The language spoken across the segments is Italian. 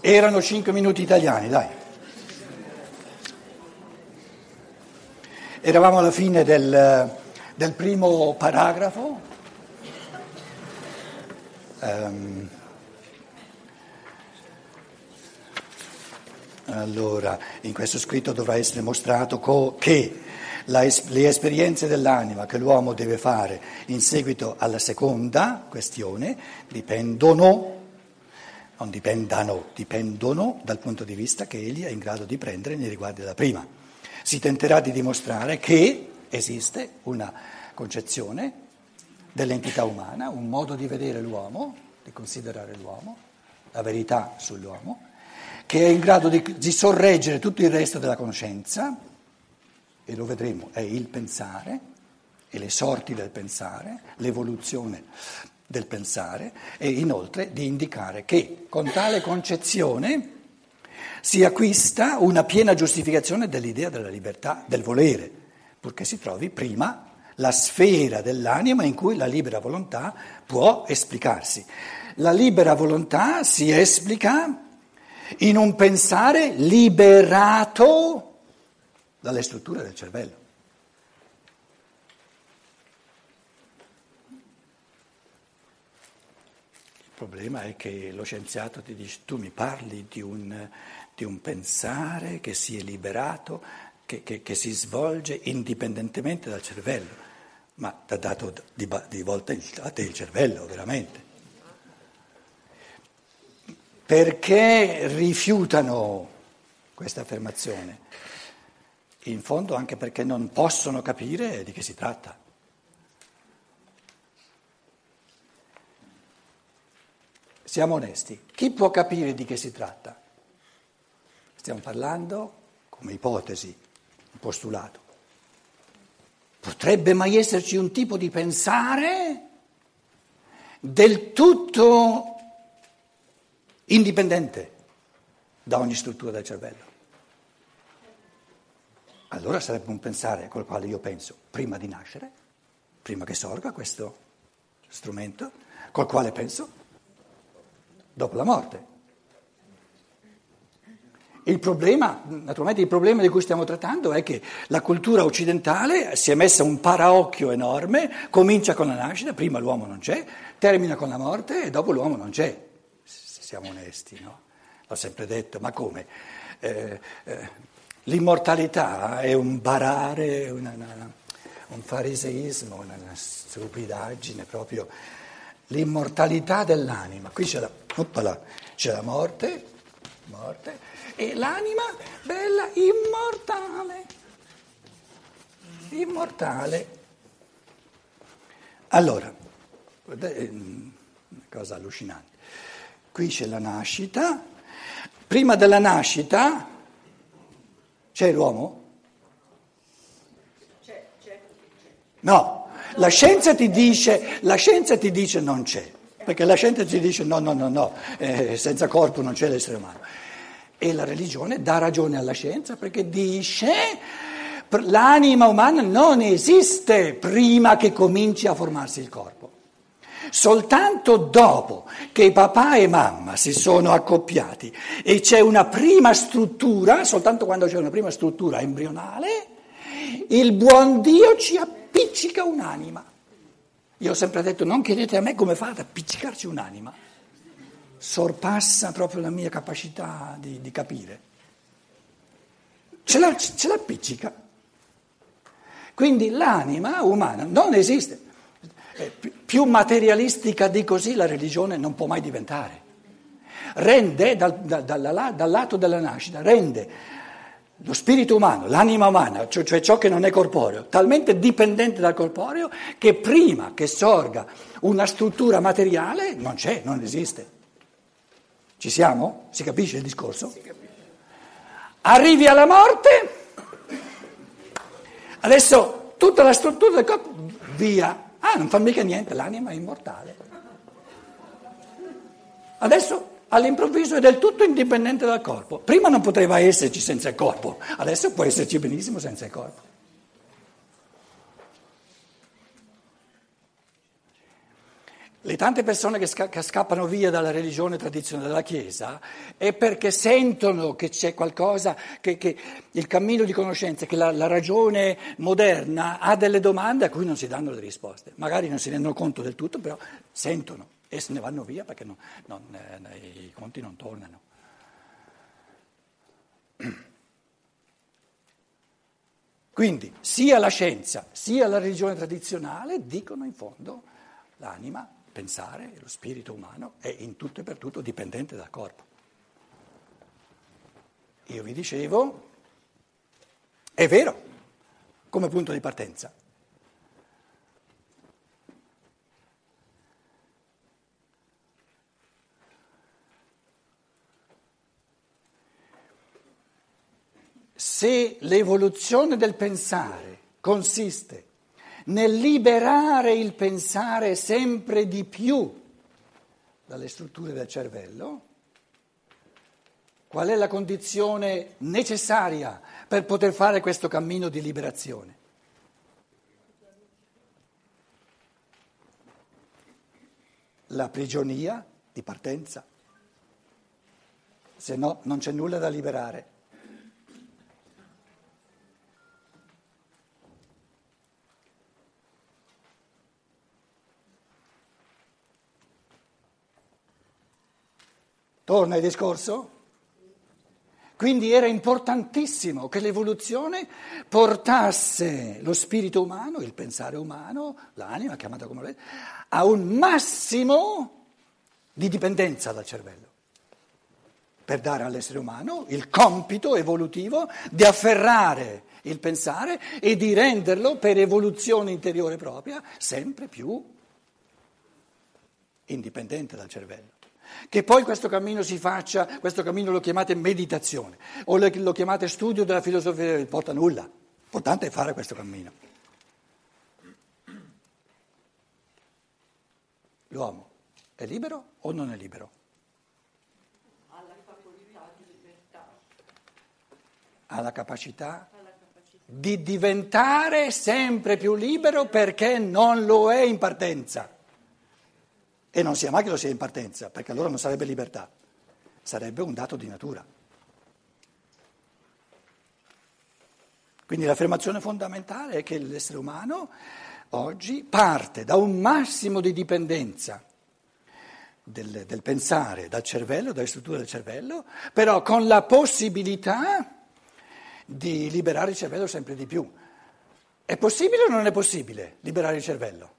Erano cinque minuti italiani, dai. Eravamo alla fine del, del primo paragrafo. Um, allora, in questo scritto dovrà essere mostrato co- che la, le esperienze dell'anima che l'uomo deve fare in seguito alla seconda questione dipendono non dipendano, dipendono dal punto di vista che egli è in grado di prendere nei riguardi della prima. Si tenterà di dimostrare che esiste una concezione dell'entità umana, un modo di vedere l'uomo, di considerare l'uomo, la verità sull'uomo, che è in grado di, di sorreggere tutto il resto della conoscenza, e lo vedremo, è il pensare e le sorti del pensare, l'evoluzione del pensare e inoltre di indicare che con tale concezione si acquista una piena giustificazione dell'idea della libertà del volere, purché si trovi prima la sfera dell'anima in cui la libera volontà può esplicarsi. La libera volontà si esplica in un pensare liberato dalle strutture del cervello. Il problema è che lo scienziato ti dice tu mi parli di un, di un pensare che si è liberato, che, che, che, si svolge indipendentemente dal cervello, ma ti ha dato di, di volta a te il cervello, veramente. Perché rifiutano questa affermazione? In fondo anche perché non possono capire di che si tratta. Siamo onesti. Chi può capire di che si tratta? Stiamo parlando come ipotesi, un postulato. Potrebbe mai esserci un tipo di pensare del tutto indipendente da ogni struttura del cervello? Allora sarebbe un pensare col quale io penso prima di nascere, prima che sorga questo strumento, col quale penso dopo la morte. Il problema, naturalmente il problema di cui stiamo trattando è che la cultura occidentale si è messa un paraocchio enorme, comincia con la nascita, prima l'uomo non c'è, termina con la morte e dopo l'uomo non c'è. Se siamo onesti, no? L'ho sempre detto, ma come? Eh, eh, l'immortalità è un barare, una, una, un fariseismo, una, una stupidaggine proprio l'immortalità dell'anima. Qui c'è la, oppala, c'è la morte, morte, e l'anima bella, immortale. Immortale. Allora, una cosa allucinante. Qui c'è la nascita. Prima della nascita c'è l'uomo? C'è, c'è. No, la scienza ti dice, la scienza ti dice non c'è, perché la scienza ti dice no, no, no, no, eh, senza corpo non c'è l'essere umano. E la religione dà ragione alla scienza perché dice l'anima umana non esiste prima che cominci a formarsi il corpo. Soltanto dopo che papà e mamma si sono accoppiati e c'è una prima struttura, soltanto quando c'è una prima struttura embrionale, il buon Dio ci appiccica un'anima. Io ho sempre detto, non chiedete a me come fa ad appiccicarci un'anima. Sorpassa proprio la mia capacità di, di capire. Ce, la, ce l'appiccica. Quindi l'anima umana non esiste. Eh, più materialistica di così la religione non può mai diventare. Rende, dal, dal, dal, dal lato della nascita, rende lo spirito umano, l'anima umana, cioè, cioè, ciò che non è corporeo, talmente dipendente dal corporeo che prima che sorga una struttura materiale non c'è, non esiste. Ci siamo? Si capisce il discorso? Arrivi alla morte, adesso tutta la struttura del corpo, via. Ah, non fa mica niente, l'anima è immortale. Adesso all'improvviso è del tutto indipendente dal corpo. Prima non poteva esserci senza il corpo, adesso può esserci benissimo senza il corpo. Le tante persone che, sca- che, scappano via dalla religione tradizionale della Chiesa è perché sentono che c'è qualcosa, che, che il cammino di conoscenza, che la, la, ragione moderna ha delle domande a cui non si danno le risposte. Magari non si rendono conto del tutto, però sentono e se ne vanno via perché non, non, eh, i conti non tornano. Quindi sia la scienza sia la religione tradizionale dicono in fondo l'anima pensare, lo spirito umano è in tutto e per tutto dipendente dal corpo. Io vi dicevo, è vero, come punto di partenza. Se l'evoluzione del pensare consiste nel liberare il pensare sempre di più dalle strutture del cervello, qual è la condizione necessaria per poter fare questo cammino di liberazione? La prigionia di partenza, se no non c'è nulla da liberare. Torna il discorso? Quindi era importantissimo che l'evoluzione portasse lo spirito umano, il pensare umano, l'anima, chiamata come volete, a un massimo di dipendenza dal cervello, per dare all'essere umano il compito evolutivo di afferrare il pensare e di renderlo, per evoluzione interiore propria, sempre più indipendente dal cervello. Che poi questo cammino si faccia, questo cammino lo chiamate meditazione o lo chiamate studio della filosofia, non importa nulla. L'importante è fare questo cammino. L'uomo è libero o non è libero? Ha la capacità di libertà. Ha la capacità di diventare sempre più libero perché non lo è in partenza. E non sia mai che lo sia in partenza, perché allora non sarebbe libertà, sarebbe un dato di natura. Quindi l'affermazione fondamentale è che l'essere umano oggi parte da un massimo di dipendenza del, del, pensare, dal cervello, dalle strutture del cervello, però con la possibilità di liberare il cervello sempre di più. È possibile o non è possibile liberare il cervello?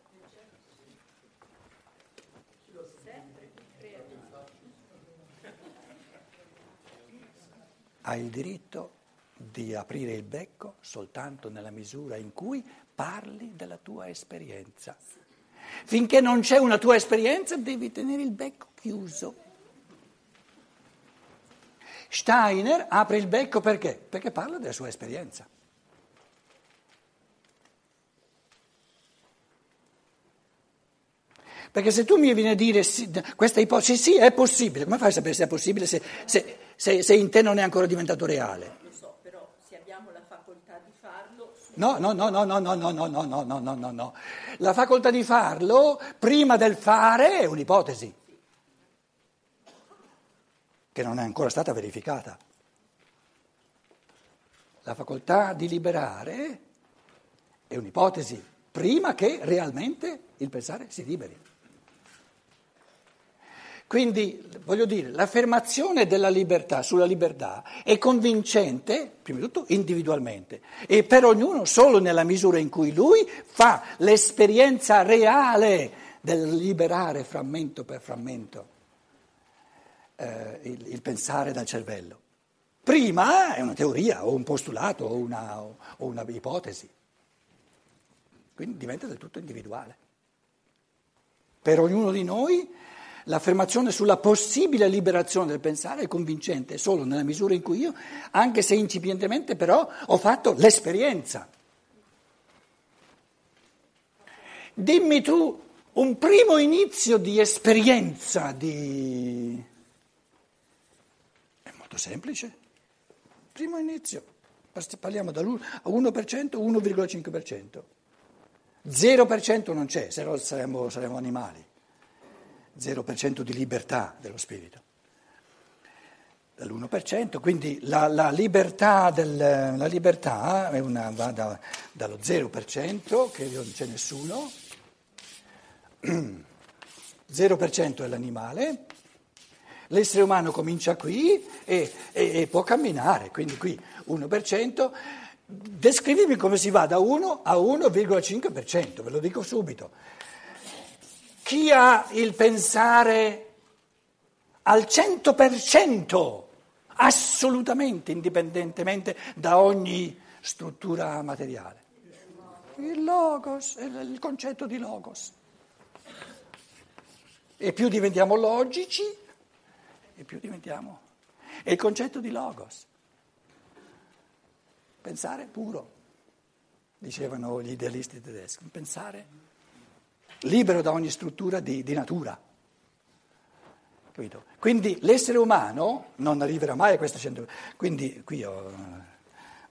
Hai il diritto di aprire il becco soltanto nella misura in cui parli della tua esperienza. Finché non c'è una tua esperienza devi tenere il becco chiuso. Steiner apre il becco perché? Perché parla della sua esperienza. Perché se tu mi vieni a dire sì, questa ipotesi sì, è possibile, come fai a sapere se è possibile se, se, se, se in te non è ancora diventato reale? Lo so, però se abbiamo la facoltà di farlo... No, no, no, no, no, no, no, no, no, no, no, no, no. La facoltà di farlo prima del fare è un'ipotesi che non è ancora stata verificata. La facoltà di liberare è un'ipotesi prima che realmente il pensare si liberi. Quindi, voglio dire, l'affermazione della libertà sulla libertà è convincente, prima di tutto, individualmente e per ognuno solo nella misura in cui lui fa l'esperienza reale del liberare frammento per frammento eh, il, il, pensare dal cervello. Prima è una teoria o un postulato o una, o una ipotesi, quindi diventa del tutto individuale. Per ognuno di noi L'affermazione sulla possibile liberazione del pensare è convincente solo nella misura in cui io, anche se incipientemente però, ho fatto l'esperienza. Dimmi tu un primo inizio di esperienza di... È molto semplice. Primo inizio. Parliamo da 1%, 1,5%. 0% non c'è, se no saremmo, saremmo animali. 0% di libertà dello spirito. Dall'1%, quindi la, la libertà, del, la libertà una, va da, dallo 0%, che non c'è nessuno, 0% è l'animale, l'essere umano comincia qui e, e, e può camminare, quindi qui 1%. Descrivimi come si va da 1 a 1,5%, ve lo dico subito. Chi ha il pensare al 100%, assolutamente indipendentemente da ogni struttura materiale? Il logos, il concetto di logos. E più diventiamo logici, e più diventiamo. È il concetto di logos. Pensare puro, dicevano gli idealisti tedeschi, pensare libero da ogni struttura di, di natura. Capito? Quindi l'essere umano non arriverà mai a questa centro. Quindi qui ho,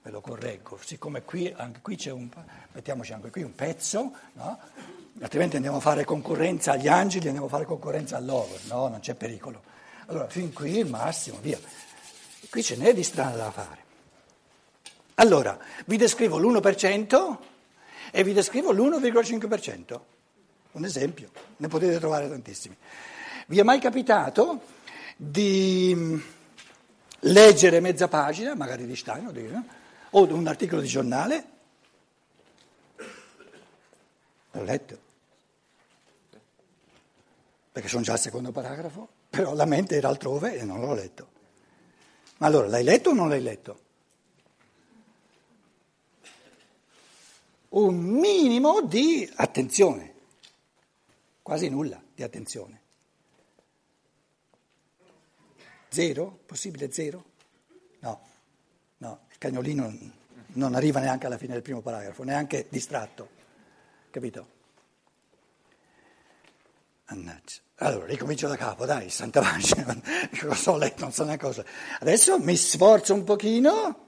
ve lo correggo, siccome qui, anche qui c'è un, mettiamoci anche qui un pezzo, no? altrimenti andiamo a fare concorrenza agli angeli, andiamo a fare concorrenza a loro, no, non c'è pericolo. Allora, fin qui il massimo, via. Qui ce n'è di strada da fare. Allora, vi descrivo l'1% e vi descrivo l'1,5%. Un esempio, ne potete trovare tantissimi. Vi è mai capitato di leggere mezza pagina, magari di Stein o, di, o un articolo di giornale? L'ho letto perché sono già al secondo paragrafo, però la mente era altrove e non l'ho letto. Ma allora l'hai letto o non l'hai letto? Un minimo di attenzione, quasi nulla di attenzione. Zero? Possibile zero? No, no, il cagnolino non arriva neanche alla fine del primo paragrafo, neanche distratto, capito? Annaggia. Allora, ricomincio da capo, dai, santa pace, cosa ho letto, non so neanche cosa. Adesso mi sforzo un pochino,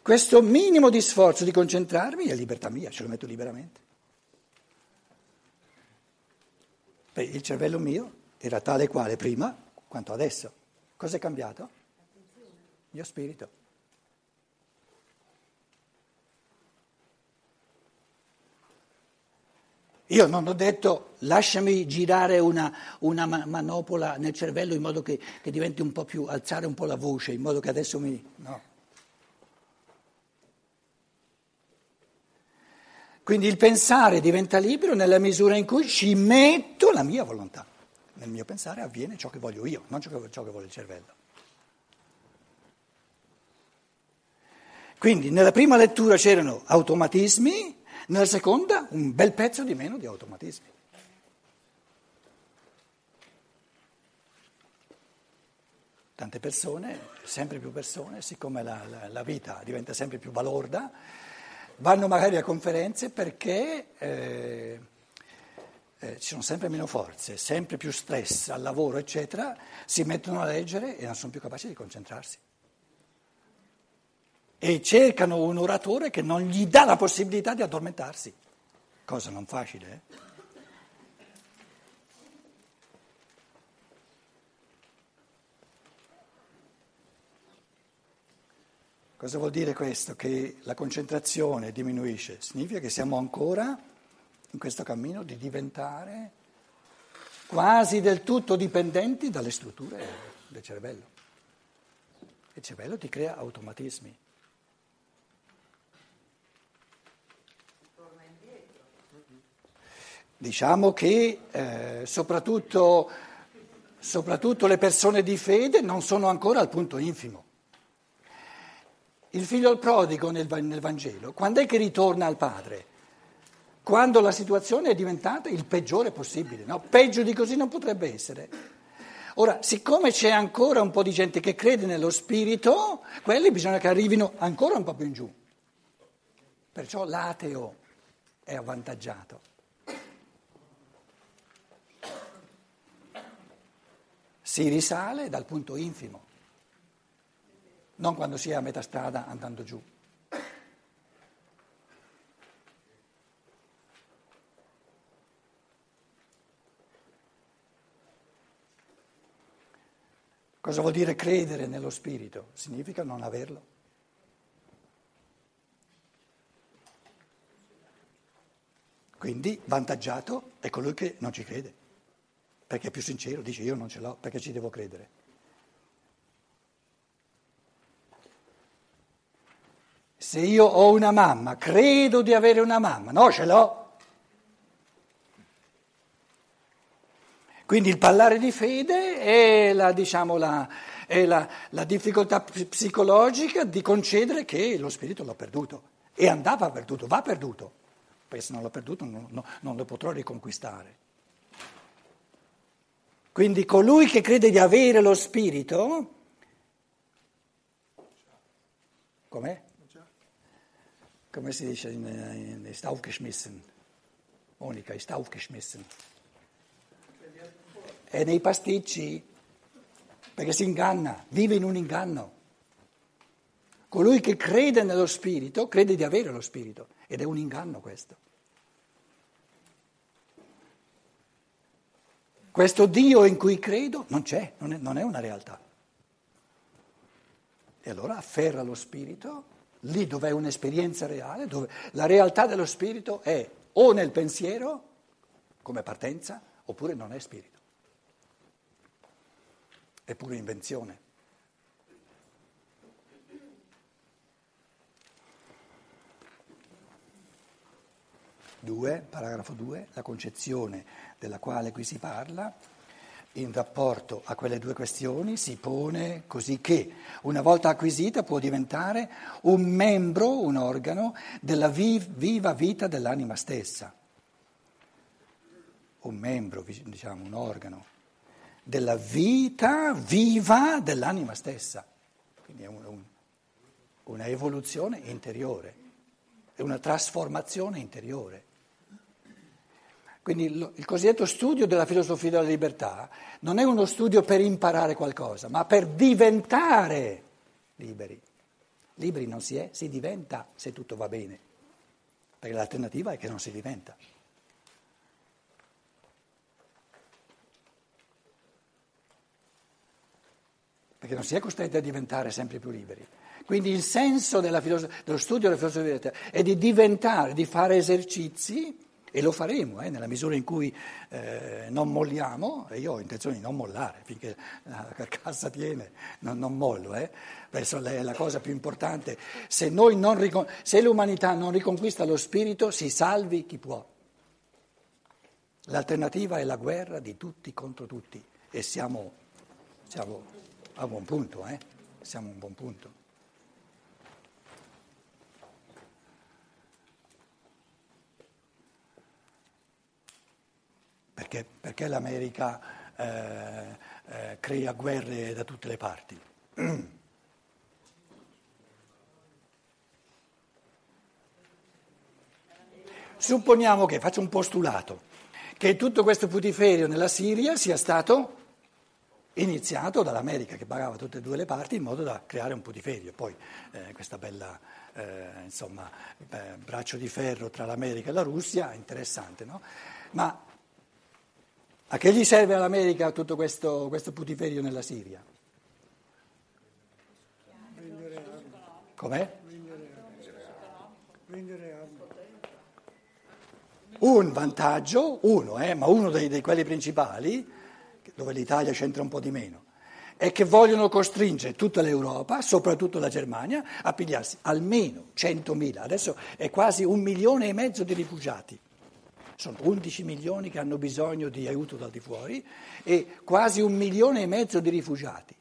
questo minimo di sforzo di concentrarmi è libertà mia, ce lo metto liberamente. Beh, il cervello mio era tale quale prima quanto adesso. Cosa è cambiato? Il mio spirito. Io non ho detto lasciami girare una, una manopola nel cervello in modo che, che, diventi un po' più, alzare un po' la voce, in modo che adesso mi... No. Quindi il pensare diventa libero nella misura in cui ci metto la mia volontà. Nel mio pensare avviene ciò che voglio io, non ciò che, ciò che vuole il cervello. Quindi nella prima lettura c'erano automatismi, nella seconda un bel pezzo di meno di automatismi. Tante persone, sempre più persone, siccome la, la, la vita diventa sempre più balorda, vanno magari a conferenze perché eh, eh, ci sono sempre meno forze, sempre più stress al lavoro, eccetera, si mettono a leggere e non sono più capaci di concentrarsi e cercano un oratore che non gli dà la possibilità di addormentarsi, cosa non facile. Eh? Cosa vuol dire questo? Che la concentrazione diminuisce, significa che siamo ancora in questo cammino di diventare quasi del tutto dipendenti dalle strutture del cervello. Il cervello ti crea automatismi. Diciamo che eh, soprattutto, soprattutto le persone di fede non sono ancora al punto infimo. Il figlio al prodigo nel, nel Vangelo, quando è che ritorna al padre? Quando la situazione è diventata il peggiore possibile, no? Peggio di così non potrebbe essere. Ora, siccome c'è ancora un po' di gente che crede nello spirito, quelli bisogna che arrivino ancora un po' più in giù. Perciò l'ateo è avvantaggiato. si risale dal punto infimo, non quando si è a metà strada andando giù. Cosa vuol dire credere nello Spirito? Significa non averlo. Quindi vantaggiato è colui che non ci crede, perché è più sincero, dice io non ce l'ho, perché ci devo credere. Se io ho una mamma, credo di avere una mamma, no, ce l'ho. Quindi il parlare di fede è la, diciamo, la, è la, la difficoltà psicologica di concedere che lo spirito l'ho perduto. E andava perduto, va perduto, perché se non l'ho perduto non, no, non lo potrò riconquistare. Quindi colui che crede di avere lo spirito, com'è? Come si dice in, in ist aufgeschmissen? Monica, ist aufgeschmissen. È nei pasticci, perché si inganna, vive in un inganno. Colui che crede nello Spirito crede di avere lo Spirito ed è un inganno questo. Questo Dio in cui credo non c'è, non è, non è una realtà. E allora afferra lo Spirito lì dove è un'esperienza reale, dove la realtà dello spirito è o nel pensiero come partenza oppure non è spirito. È pure invenzione. Due, paragrafo 2, la concezione della quale qui si parla in rapporto a quelle due questioni si pone così che una volta acquisita può diventare un membro, un organo della viva vita dell'anima stessa. Un membro, diciamo, un organo della vita viva dell'anima stessa. Quindi è un, un, una evoluzione interiore, è una trasformazione interiore. Quindi il, il cosiddetto studio della filosofia della libertà non è uno studio per imparare qualcosa, ma per diventare liberi. Liberi non si è, si diventa se tutto va bene, perché l'alternativa è che non si diventa. Perché non si è costretti a diventare sempre più liberi. Quindi il senso filosof- dello studio della filosofia della libertà è di diventare, di fare esercizi e lo faremo eh, nella misura in cui eh, non molliamo, e io ho intenzione di non mollare finché la cassa tiene, non, non mollo, eh. Penso è la cosa più importante. Se, ricon- se l'umanità non riconquista lo spirito, si salvi chi può. L'alternativa è la guerra di tutti contro tutti e siamo, siamo a buon punto, eh? siamo a un buon punto. Perché, perché l'America eh, eh, crea guerre da tutte le parti? Supponiamo che, faccio un postulato, che tutto questo putiferio nella Siria sia stato iniziato dall'America che pagava tutte e due le parti in modo da creare un putiferio. Poi eh, questa bella eh, insomma, eh, braccio di ferro tra l'America e la Russia, interessante, no? Ma a che gli serve all'America tutto questo, questo putiferio nella Siria? Com'è? Un vantaggio, uno, eh, ma uno dei, dei quelli principali, dove l'Italia c'entra un po' di meno, è che vogliono costringere tutta l'Europa, soprattutto la Germania, a pigliarsi almeno 100.000, adesso è quasi un milione e mezzo di rifugiati sono 11 milioni che hanno bisogno di aiuto dal di fuori e quasi un milione e mezzo di rifugiati.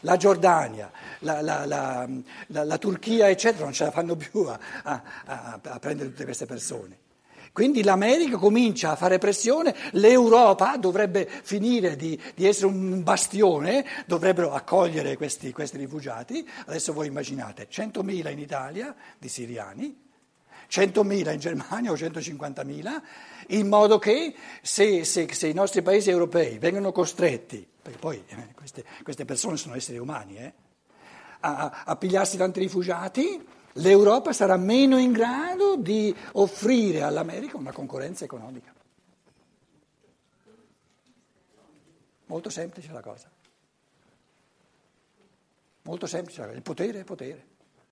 La Giordania, la, la, la, la Turchia, eccetera, non ce la fanno più a, a, a, prendere tutte queste persone. Quindi l'America comincia a fare pressione, l'Europa dovrebbe finire di, di essere un bastione, dovrebbero accogliere questi, questi rifugiati. Adesso voi immaginate 100.000 in Italia di siriani, 100.000 in Germania o 150.000, in modo che se, se, se, i nostri paesi europei vengono costretti, perché poi eh, queste, queste, persone sono esseri umani, eh, a, a pigliarsi tanti rifugiati, l'Europa sarà meno in grado di offrire all'America una concorrenza economica. Molto semplice la cosa. Molto semplice, il potere è potere.